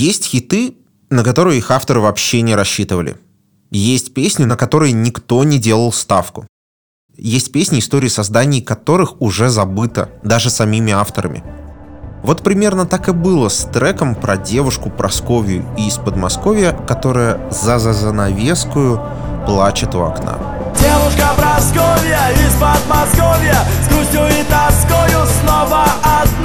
Есть хиты, на которые их авторы вообще не рассчитывали. Есть песни, на которые никто не делал ставку. Есть песни, истории созданий которых уже забыто, даже самими авторами. Вот примерно так и было с треком про девушку Просковью из Подмосковья, которая за-за занавескую плачет у окна. Девушка Просковья из Подмосковья С грустью и тоскою снова одна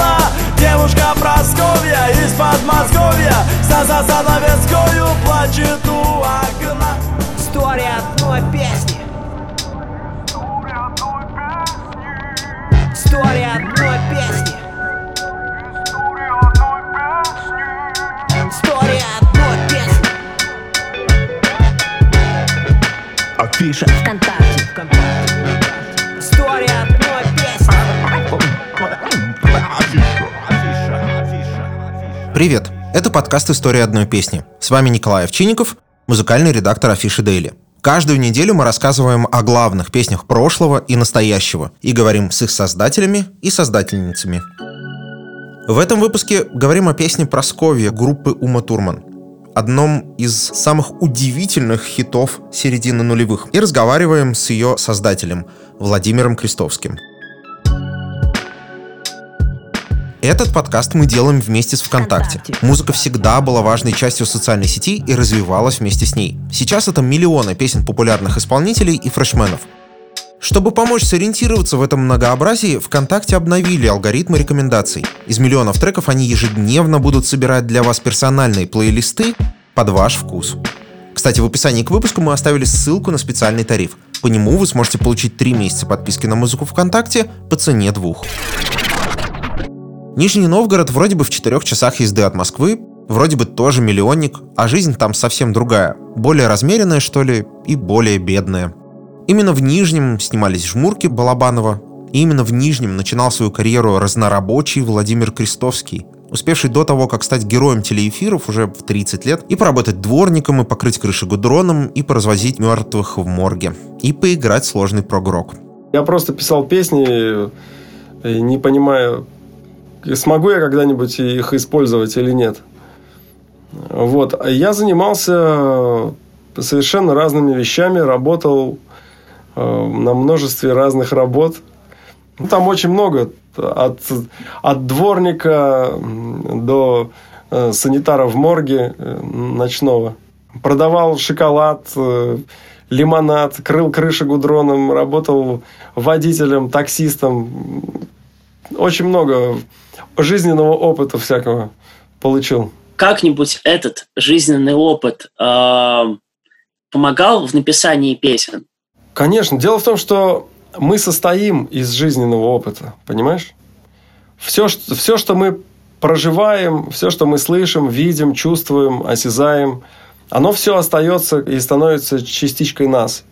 Девушка Просковья из Подмосковья. За-за занавескою плачет у окна. История одной песни. История одной песни. История одной песни. Афиша. ВКонтакте ВКонтакте Привет! Это подкаст «История одной песни». С вами Николай Овчинников, музыкальный редактор Афиши Дейли. Каждую неделю мы рассказываем о главных песнях прошлого и настоящего и говорим с их создателями и создательницами. В этом выпуске говорим о песне Просковья группы Ума Турман, одном из самых удивительных хитов середины нулевых, и разговариваем с ее создателем Владимиром Крестовским. Этот подкаст мы делаем вместе с ВКонтакте. Музыка всегда была важной частью социальной сети и развивалась вместе с ней. Сейчас это миллионы песен популярных исполнителей и фрешменов. Чтобы помочь сориентироваться в этом многообразии, ВКонтакте обновили алгоритмы рекомендаций. Из миллионов треков они ежедневно будут собирать для вас персональные плейлисты под ваш вкус. Кстати, в описании к выпуску мы оставили ссылку на специальный тариф. По нему вы сможете получить 3 месяца подписки на музыку ВКонтакте по цене двух. Нижний Новгород вроде бы в четырех часах езды от Москвы, вроде бы тоже миллионник, а жизнь там совсем другая. Более размеренная, что ли, и более бедная. Именно в Нижнем снимались жмурки Балабанова, и именно в Нижнем начинал свою карьеру разнорабочий Владимир Крестовский, успевший до того, как стать героем телеэфиров уже в 30 лет, и поработать дворником, и покрыть крыши гудроном, и поразвозить мертвых в морге, и поиграть сложный прогрок. Я просто писал песни, и не понимаю, смогу я когда-нибудь их использовать или нет. Вот. Я занимался совершенно разными вещами, работал э, на множестве разных работ. Ну, Там очень много. От, от дворника до э, санитара в морге э, ночного. Продавал шоколад, э, лимонад, крыл крыши гудроном, работал водителем, таксистом. Очень много жизненного опыта всякого получил. как-нибудь этот жизненный опыт э, помогал в написании песен? Конечно. Дело в том, что мы состоим из жизненного опыта, понимаешь? Все, что, все, что мы проживаем, все, что мы слышим, видим, чувствуем, осязаем, оно все остается и становится частичкой нас.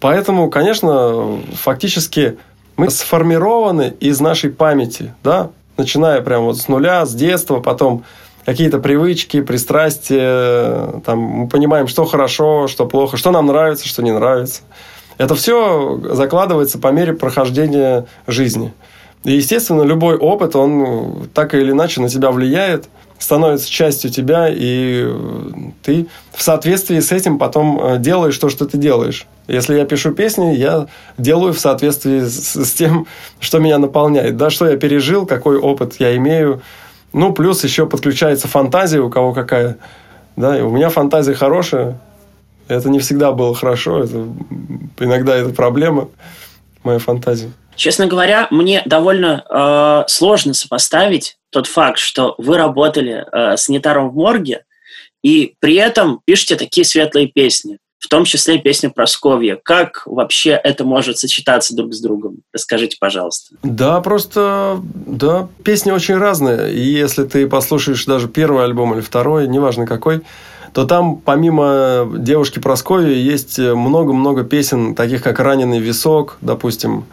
Поэтому, конечно, фактически мы сформированы из нашей памяти, да, начиная прямо вот с нуля, с детства, потом какие-то привычки, пристрастия, там мы понимаем, что хорошо, что плохо, что нам нравится, что не нравится. Это все закладывается по мере прохождения жизни. И, естественно, любой опыт, он так или иначе на тебя влияет, становится частью тебя, и ты в соответствии с этим потом э, делаешь то, что ты делаешь. Если я пишу песни, я делаю в соответствии с, с тем, что меня наполняет. Да, что я пережил, какой опыт я имею. Ну, плюс еще подключается фантазия, у кого какая. Да, и у меня фантазия хорошая. Это не всегда было хорошо. Это, иногда это проблема, моя фантазия. Честно говоря, мне довольно э, сложно сопоставить тот факт, что вы работали э, санитаром в морге и при этом пишете такие светлые песни, в том числе песню Просковья. Как вообще это может сочетаться друг с другом? Расскажите, пожалуйста. Да, просто, да, песни очень разные. И если ты послушаешь даже первый альбом или второй, неважно какой, то там помимо девушки Прасковьи есть много-много песен, таких как «Раненый висок», допустим,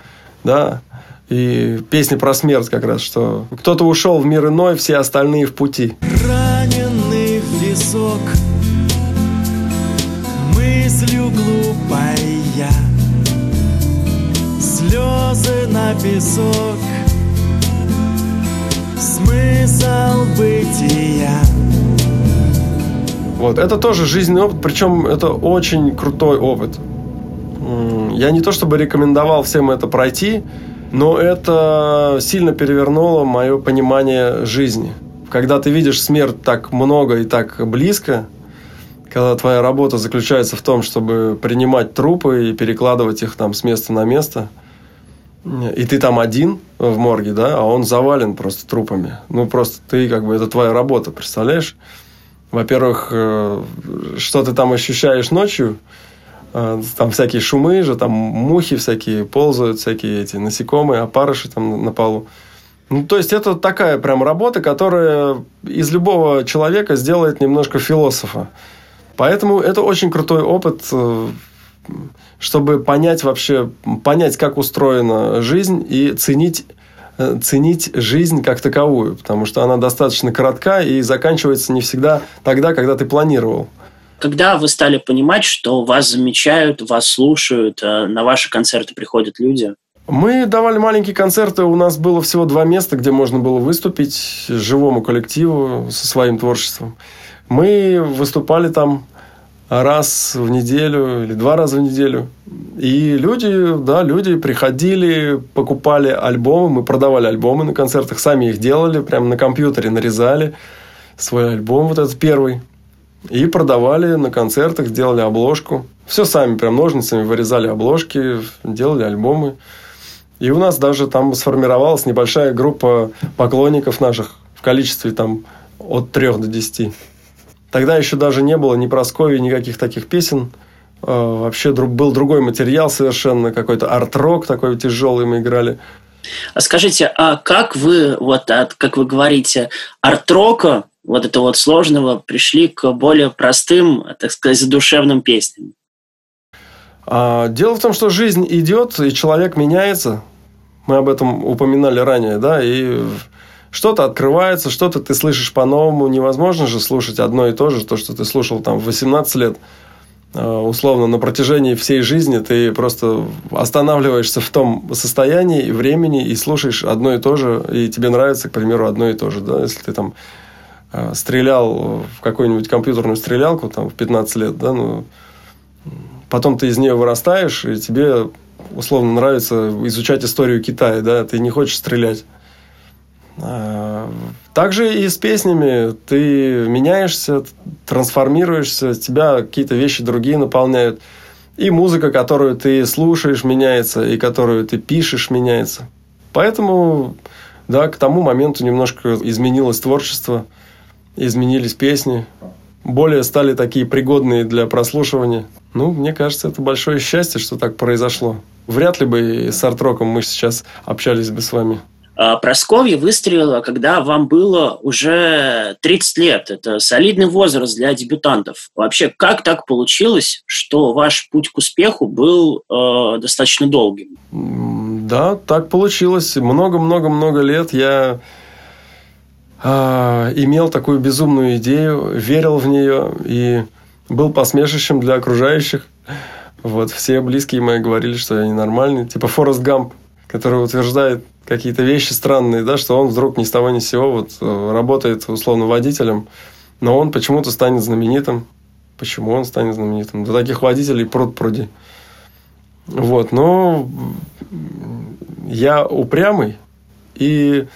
да, и песни про смерть как раз, что кто-то ушел в мир иной, все остальные в пути. Раненый в висок Мыслью глупая Слезы на песок Смысл бытия Вот, это тоже жизненный опыт, причем это очень крутой опыт. Я не то чтобы рекомендовал всем это пройти, но это сильно перевернуло мое понимание жизни. Когда ты видишь смерть так много и так близко, когда твоя работа заключается в том, чтобы принимать трупы и перекладывать их там с места на место, и ты там один в морге, да, а он завален просто трупами. Ну, просто ты, как бы, это твоя работа, представляешь? Во-первых, э, что ты там ощущаешь ночью, там всякие шумы же, там мухи всякие ползают, всякие эти насекомые, опарыши там на полу. Ну, то есть, это такая прям работа, которая из любого человека сделает немножко философа. Поэтому это очень крутой опыт, э, чтобы понять вообще, понять, как устроена жизнь и ценить э, ценить жизнь как таковую, потому что она достаточно коротка и заканчивается не всегда тогда, когда ты планировал. Когда вы стали понимать, что вас замечают, вас слушают, э, на ваши концерты приходят люди? Мы давали маленькие концерты, у нас было всего два места, где можно было выступить живому коллективу со своим творчеством. Мы выступали там раз в неделю или два раза в неделю. И люди, да, люди приходили, покупали альбомы, мы продавали альбомы на концертах, сами их делали, прямо на компьютере нарезали свой альбом, вот этот первый. И продавали на концертах, делали обложку. Все сами, прям ножницами вырезали обложки, делали альбомы. И у нас даже там сформировалась небольшая группа поклонников наших в количестве там от трех до десяти. Тогда еще даже не было ни Прасковьи, никаких таких песен. Э, Вообще был другой материал совершенно, какой-то арт-рок такой тяжелый мы играли. А скажите, а как вы, вот от, как вы говорите, арт-рока, вот этого вот сложного, пришли к более простым, так сказать, задушевным песням? А, дело в том, что жизнь идет, и человек меняется. Мы об этом упоминали ранее, да, и что-то открывается, что-то ты слышишь по-новому. Невозможно же слушать одно и то же, то, что ты слушал там в 18 лет. А, Условно, на протяжении всей жизни ты просто останавливаешься в том состоянии и времени и слушаешь одно и то же, и тебе нравится, к примеру, одно и то же. Да? Если ты там а, стрелял в какую-нибудь компьютерную стрелялку там, в 15 лет, да, ну, потом ты из нее вырастаешь, и тебе условно нравится изучать историю Китая, да, ты не хочешь стрелять. А, Также и с песнями ты меняешься, трансформируешься, тебя какие-то вещи другие наполняют. И музыка, которую ты слушаешь, меняется, и которую ты пишешь, меняется. Поэтому, да, к тому моменту немножко изменилось творчество, изменились песни, более стали такие пригодные для прослушивания. Ну, мне кажется, это большое счастье, что так произошло. Вряд ли бы с арт-роком мы сейчас общались бы с вами. А, Прасковья выстрелила, когда вам было уже 30 лет. Это солидный возраст для дебютантов. Вообще, как так получилось, что ваш путь к успеху был э, достаточно долгим? Да, так получилось. Много-много-много лет я а, имел такую безумную идею, верил в нее и был посмешищем для окружающих. Вот, все близкие мои говорили, что я ненормальный. Типа Форест Гамп, который утверждает какие-то вещи странные, да, что он вдруг ни с того ни с сего вот, э, работает условно водителем, но он почему-то станет знаменитым. Почему он станет знаменитым? Да таких водителей пруд пруди. Вот, но я упрямый и,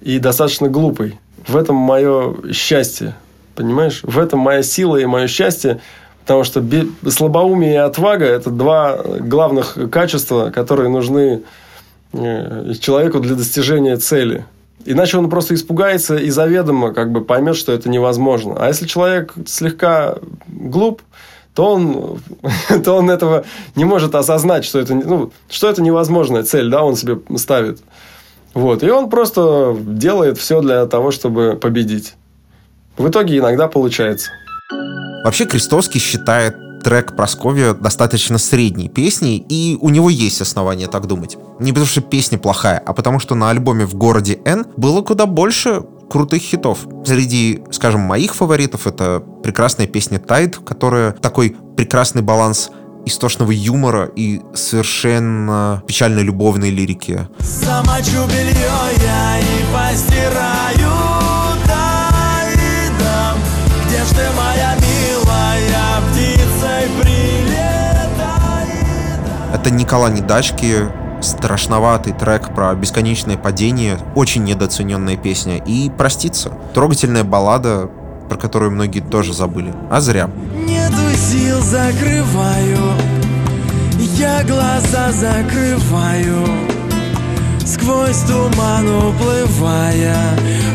и достаточно глупый. В этом мое счастье, понимаешь? В этом моя сила и мое счастье, потому что слабоумие и отвага – это два главных качества, которые нужны человеку для достижения цели. Иначе он просто испугается и заведомо как бы поймет, что это невозможно. А если человек слегка глуп, то он, то он этого не может осознать, что это, ну, что это невозможная цель, да, он себе ставит. Вот. И он просто делает все для того, чтобы победить. В итоге иногда получается. Вообще Крестовский считает трек Просковья достаточно средней песней, и у него есть основания так думать. Не потому что песня плохая, а потому что на альбоме «В городе Н» было куда больше крутых хитов. Среди, скажем, моих фаворитов это прекрасная песня «Тайд», которая такой прекрасный баланс истошного юмора и совершенно печальной любовной лирики. Замочу белье я и постираю Это Никола Недачки, страшноватый трек про бесконечное падение, очень недооцененная песня. И «Проститься». Трогательная баллада, про которую многие тоже забыли. А зря. Нету сил, закрываю Я глаза закрываю Сквозь туман уплывая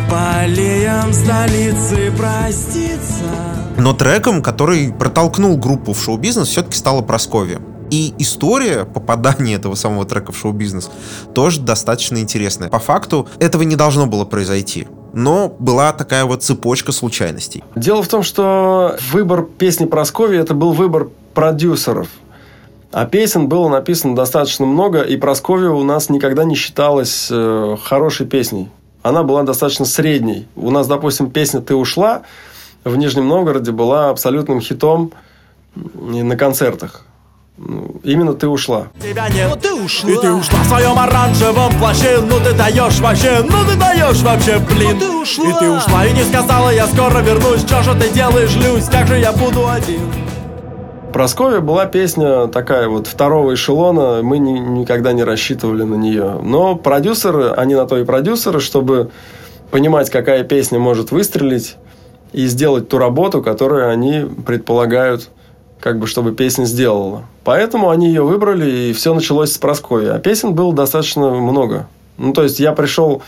По аллеям столицы проститься Но треком, который протолкнул группу в шоу-бизнес, все-таки стала Просковья. И история попадания этого самого трека в шоу-бизнес тоже достаточно интересная. По факту этого не должно было произойти. Но была такая вот цепочка случайностей. Дело в том, что выбор песни Прасковьи это был выбор продюсеров. А песен было написано достаточно много, и Прасковья у нас никогда не считалась э, хорошей песней. Она была достаточно средней. У нас, допустим, песня «Ты ушла» в Нижнем Новгороде была абсолютным хитом на концертах. Ну, Именно «Ты ушла». Тебя нет, ты ушла. И ты ушла. В своем оранжевом плаще. Ну ты даешь вообще, ну ты даешь вообще, блин. ты ушла. И ты ушла. И не сказала, я скоро вернусь Что же ты делаешь, Люсь, как же я буду один? Прасковья была песня такая вот второго эшелона, мы ни- никогда не рассчитывали на нее. Но продюсеры, они на то и продюсеры, чтобы понимать, какая песня может выстрелить и сделать ту работу, которую они предполагают, как бы, чтобы песня сделала. Поэтому они ее выбрали, и все началось с Прасковьи. А песен было достаточно много. Ну, то есть, я пришел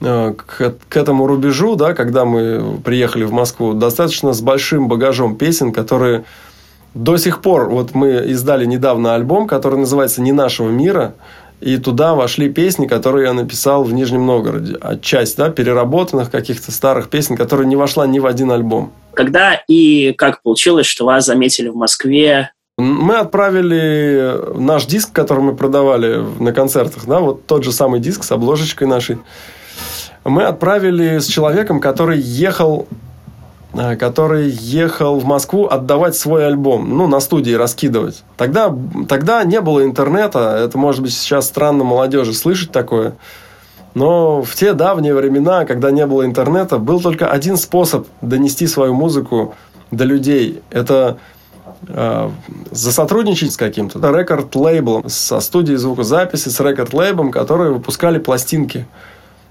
э, к, к этому рубежу, да, когда мы приехали в Москву, достаточно с большим багажом песен, которые до сих пор, вот мы издали недавно альбом, который называется «Не нашего мира», и туда вошли песни, которые я написал в Нижнем Новгороде. А часть, да, переработанных каких-то старых песен, которые не вошла ни в один альбом. Когда и как получилось, что вас заметили в Москве? Мы отправили наш диск, который мы продавали на концертах, да, вот тот же самый диск с обложечкой нашей. Мы отправили с человеком, который ехал который ехал в Москву отдавать свой альбом, ну, на студии раскидывать. Тогда, тогда не было интернета, это, может быть, сейчас странно молодежи слышать такое, но в те давние времена, когда не было интернета, был только один способ донести свою музыку до людей. Это э, засотрудничать с каким-то рекорд-лейблом, со студией звукозаписи, с рекорд-лейблом, которые выпускали пластинки.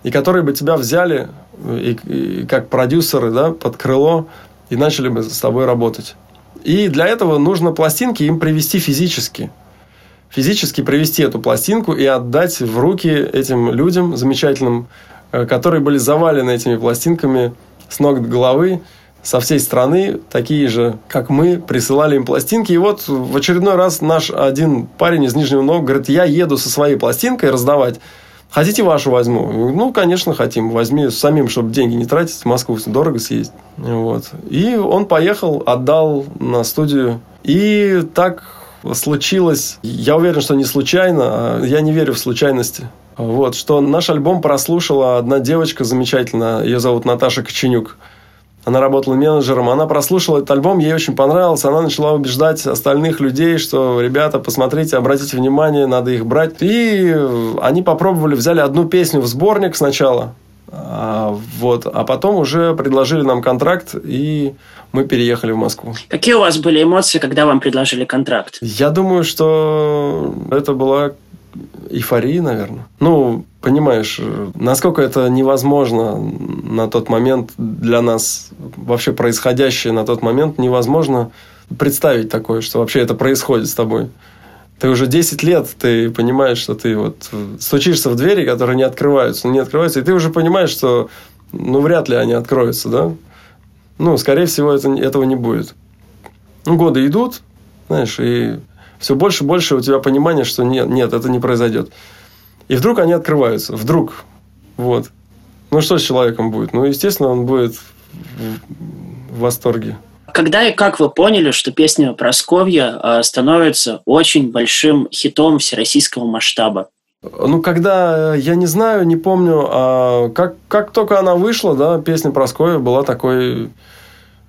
И которые бы тебя взяли и, и как продюсеры да, под крыло и начали бы с тобой работать. И для этого нужно пластинки им привести физически. Физически привести эту пластинку и отдать в руки этим людям замечательным, э, которые были завалены этими пластинками с ног до головы со всей страны, такие же, как мы, присылали им пластинки. И вот в очередной раз наш один парень из Нижнего Новгорода говорит, я еду со своей пластинкой раздавать. Хотите вашу возьму? Ну, конечно, хотим. Возьми самим, чтобы деньги не тратить. В Москву дорого съездить. Вот. И он поехал, отдал на студию. И так случилось. Я уверен, что не случайно. а Я не верю в случайности. Вот, что наш альбом прослушала одна девочка замечательная. Ее зовут Наташа Коченюк. Она работала менеджером, она прослушала этот альбом, ей очень понравился, она начала убеждать остальных людей, что, ребята, посмотрите, обратите внимание, надо их брать. И они попробовали, взяли одну песню в сборник сначала, а, вот, а потом уже предложили нам контракт, и мы переехали в Москву. Какие у вас были эмоции, когда вам предложили контракт? Я думаю, что это была эйфория, наверное. Ну, понимаешь, насколько это невозможно на тот момент для нас, вообще происходящее на тот момент невозможно представить такое, что вообще это происходит с тобой. Ты уже 10 лет, ты понимаешь, что ты вот стучишься в двери, которые не открываются, не открываются, и ты уже понимаешь, что ну, вряд ли они откроются, да? Ну, скорее всего, это, этого не будет. Ну, годы идут, знаешь, и все больше и больше у тебя понимания, что нет, нет, это не произойдет. И вдруг они открываются. Вдруг. Вот. Ну, что с человеком будет? Ну, естественно, он будет в, восторге. Когда и как вы поняли, что песня Просковья э, становится очень большим хитом всероссийского масштаба? Ну, когда, я не знаю, не помню, а как, как только она вышла, да, песня Прасковья была такой, э,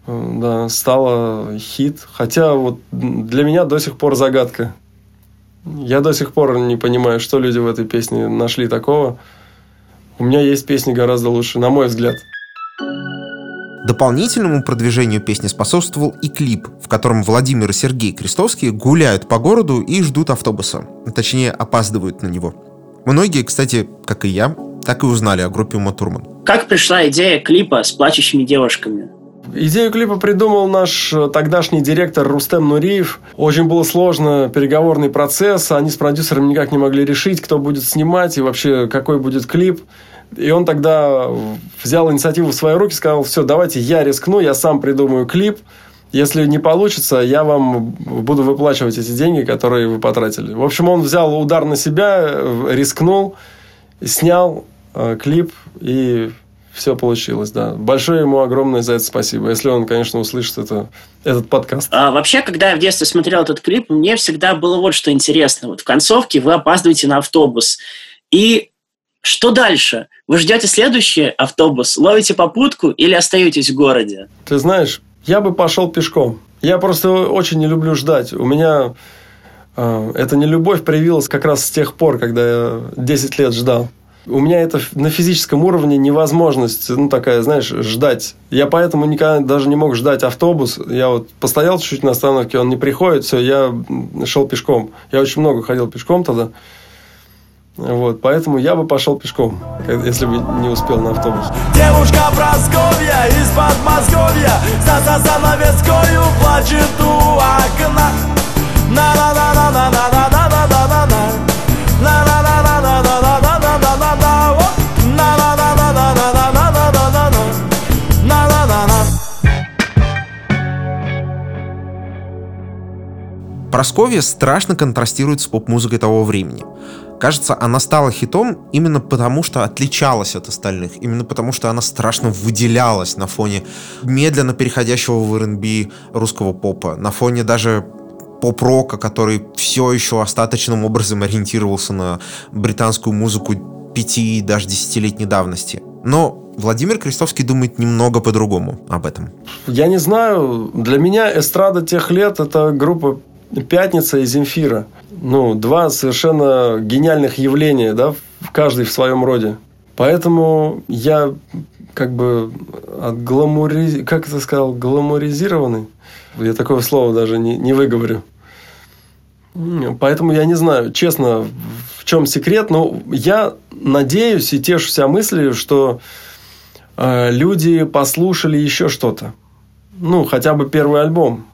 да, стала хит. Хотя вот для меня до сих пор загадка. Я до сих пор не понимаю, что люди в этой песне нашли такого. У меня есть песни гораздо лучше, на мой взгляд. Дополнительному продвижению песни способствовал и клип, в котором Владимир и Сергей Крестовские гуляют по городу и ждут автобуса. Точнее, опаздывают на него. Многие, кстати, как и я, так и узнали о группе Ума Турман. Как пришла идея клипа с плачущими девушками? Идею клипа придумал наш э, тогдашний директор Рустем Нуриев. Очень было сложно, переговорный процесс. Они с продюсером никак не могли решить, кто будет снимать и вообще какой будет клип. И он тогда взял инициативу в свои руки, сказал, все, давайте я рискну, я сам придумаю клип. Если не получится, я вам буду выплачивать эти деньги, которые вы потратили. В общем, он взял удар на себя, э, рискнул, снял э, клип и все получилось, да. Большое ему огромное за это спасибо, если он, конечно, услышит это, этот подкаст. А, вообще, когда я в детстве смотрел этот клип, мне всегда было вот что интересно. Вот в концовке вы опаздываете на автобус. И что дальше? Вы ждете следующий автобус, ловите попутку или остаетесь в городе? Ты знаешь, я бы пошел пешком. Я просто очень не люблю ждать. У меня э, эта нелюбовь проявилась как раз с тех пор, когда я 10 лет ждал. У меня это на физическом уровне невозможность, ну, такая, знаешь, ждать. Я поэтому никогда даже не мог ждать автобус. Я вот постоял чуть-чуть на остановке, он не приходит, все, я шел пешком. Я очень много ходил пешком тогда. Вот, поэтому я бы пошел пешком, если бы не успел на автобус. Девушка Просковья из Подмосковья За занавескою плачет у окна на на на на на Просковья страшно контрастирует с поп-музыкой того времени. Кажется, она стала хитом именно потому, что отличалась от остальных, именно потому, что она страшно выделялась на фоне медленно переходящего в R&B русского попа, на фоне даже поп-рока, который все еще остаточным образом ориентировался на британскую музыку пяти и даже десятилетней давности. Но Владимир Крестовский думает немного по-другому об этом. Я не знаю, для меня эстрада тех лет – это группа «Пятница» и «Земфира». Ну, два совершенно гениальных явления, да, каждый в своем роде. Поэтому я как бы от гламури... Как это сказал? Гламуризированный? Я такого слова даже не, не выговорю. Поэтому я не знаю, честно, в чем секрет, но я надеюсь и тешу себя мыслью, что э, люди послушали еще что-то. Ну, хотя бы первый альбом.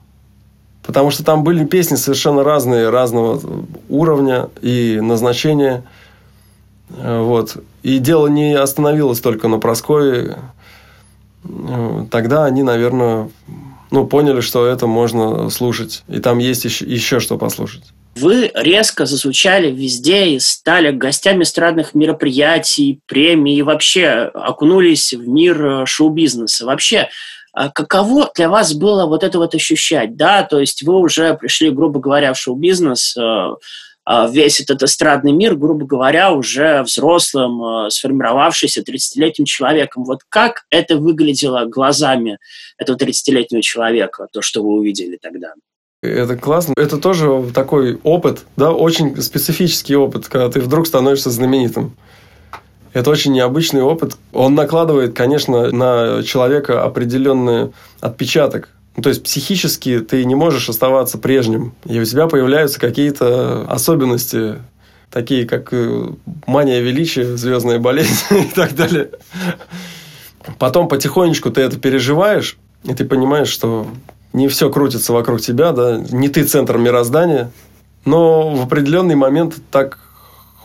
Потому что там были песни совершенно разные, разного уровня и назначения. Э, вот. И дело не остановилось только на Прасковье. Э, тогда они, наверное, ну, поняли, что это можно слушать. И там есть еще, еще что послушать. Вы резко зазвучали везде и стали гостями эстрадных мероприятий, премий и вообще окунулись в мир э, шоу-бизнеса. Вообще, каково для вас было вот это вот ощущать? Да, то есть вы уже пришли, грубо говоря, в шоу-бизнес, э, а весь этот эстрадный мир, грубо говоря, уже взрослым, э, сформировавшийся 30-летним человеком. Вот как это выглядело глазами этого 30-летнего человека, то, что вы увидели тогда? Это классно. Это тоже такой опыт, да, очень специфический опыт, когда ты вдруг становишься знаменитым. Это очень необычный опыт. Он накладывает, конечно, на человека определенный отпечаток. Ну, то есть психически ты не можешь оставаться прежним. И у тебя появляются какие-то особенности, такие как э, мания величия, звездная болезнь и так далее. Потом потихонечку ты это переживаешь, и ты понимаешь, что не все крутится вокруг тебя, да, не ты центр мироздания, но в определенный момент так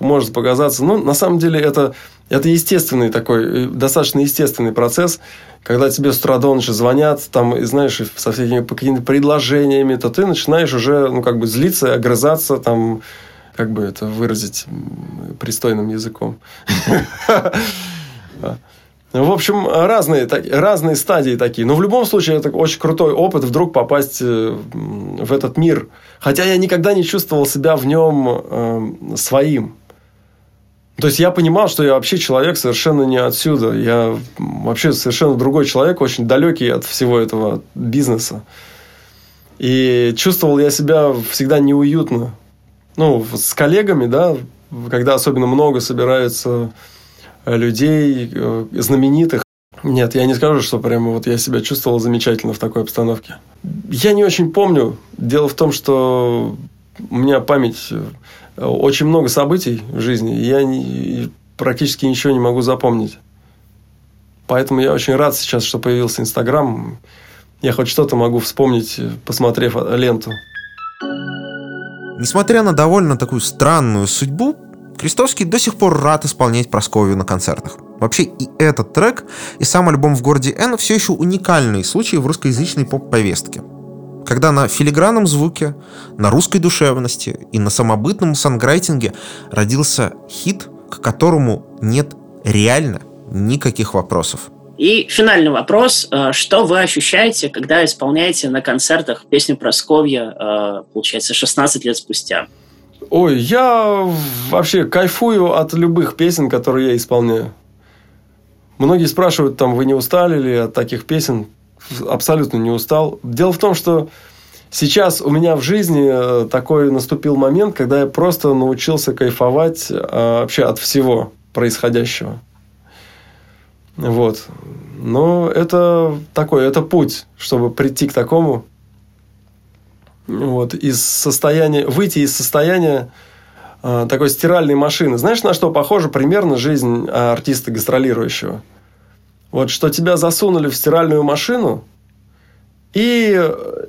может показаться. Ну, на самом деле, это, это естественный такой, э, достаточно естественный процесс, когда тебе с утра до ночи звонят, там, знаешь, со всякими какими-то предложениями, то ты начинаешь уже, ну, как бы злиться, огрызаться, там, как бы это выразить пристойным языком. В общем, разные, разные стадии такие. Но в любом случае, это очень крутой опыт вдруг попасть э, в этот мир. Хотя я никогда не чувствовал себя в нем э, своим. То есть я понимал, что я вообще человек совершенно не отсюда. Я вообще совершенно другой человек, очень далекий от всего этого бизнеса. И чувствовал я себя всегда неуютно. Ну, с коллегами, да, когда особенно много собирается людей, э, знаменитых. Нет, я не скажу, что прямо вот я себя чувствовал замечательно в такой обстановке. Я не очень помню. Дело в том, что у меня память э, очень много событий в жизни, и я не, практически ничего не могу запомнить. Поэтому я очень рад сейчас, что появился Инстаграм. Я хоть что-то могу вспомнить, посмотрев ленту. Несмотря на довольно такую странную судьбу, Крестовский до сих пор рад исполнять Просковью на концертах. Вообще и этот трек, и сам альбом «В городе Н» все еще уникальные случаи в русскоязычной поп-повестке. Когда на филигранном звуке, на русской душевности и на самобытном санграйтинге родился хит, к которому нет реально никаких вопросов. И финальный вопрос. Э, что вы ощущаете, когда исполняете на концертах песню Просковья, э, получается, 16 лет спустя? Ой, я вообще кайфую от любых песен, которые я исполняю. Многие спрашивают, там, вы не устали ли от таких песен? Абсолютно не устал. Дело в том, что сейчас у меня в жизни э, такой наступил момент, когда я просто научился кайфовать вообще от всего происходящего. Вот. Но это такой, это путь, чтобы прийти к такому. Вот, из состояния, выйти из состояния э, такой стиральной машины. Знаешь, на что похожа примерно жизнь артиста гастролирующего? Вот, что тебя засунули в стиральную машину, и,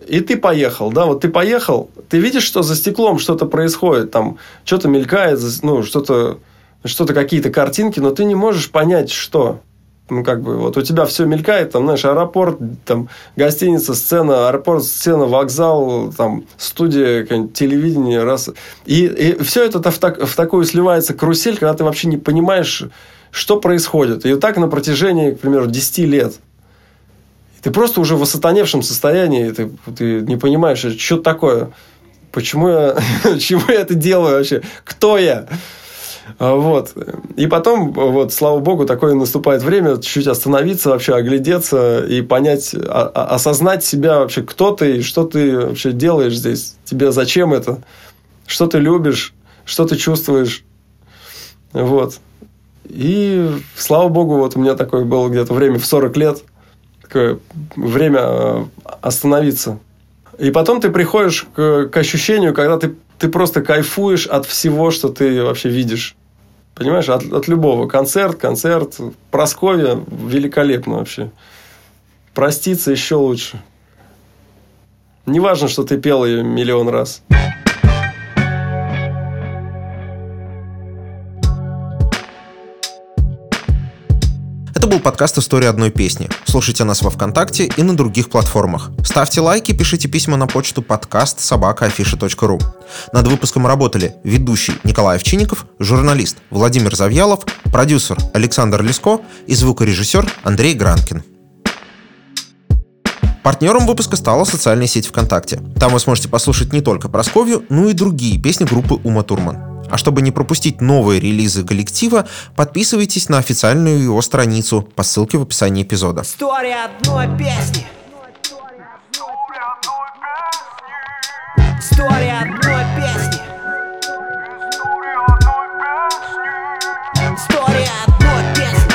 и ты поехал, да, вот ты поехал, ты видишь, что за стеклом что-то происходит, там что-то мелькает, ну, что-то, что-то какие-то картинки, но ты не можешь понять, что ну, как бы, вот у тебя все мелькает, там, знаешь, аэропорт, там, гостиница, сцена, аэропорт, сцена, вокзал, там, студия, телевидение, раз. И, и все это в, так, в такую сливается карусель, когда ты вообще не понимаешь, что происходит. И так на протяжении, к примеру, 10 лет. Ты просто уже в осатаневшем состоянии, ты, ты не понимаешь, что такое, почему я, чему я это делаю вообще, кто я. А, вот. И потом, вот, слава богу, такое наступает время чуть-чуть остановиться, вообще оглядеться и понять, а, а, осознать себя вообще, кто ты что ты вообще делаешь здесь. Тебе зачем это? Что ты любишь? Что ты чувствуешь? Вот. И, слава богу, вот у меня такое было где-то время в 40 лет. Такое время остановиться. И потом ты приходишь к, к ощущению, когда ты ты просто кайфуешь от всего, что ты вообще видишь. Понимаешь, от, от любого. Концерт, концерт. Просковья великолепно вообще. Проститься еще лучше. Не важно, что ты пел ее миллион раз. Был подкаст «История одной песни». Слушайте нас во Вконтакте и на других платформах. Ставьте лайки, пишите письма на почту подкаст собакаафиша.ру. Над выпуском работали ведущий Николай Овчинников, журналист Владимир Завьялов, продюсер Александр Леско и звукорежиссер Андрей Гранкин. Партнером выпуска стала социальная сеть ВКонтакте. Там вы сможете послушать не только Просковью, но и другие песни группы Ума Турман. А чтобы не пропустить новые релизы коллектива, подписывайтесь на официальную его страницу по ссылке в описании эпизода. История одной песни. История одной песни. История одной песни.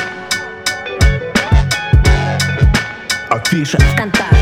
Афиша ВКонтакте.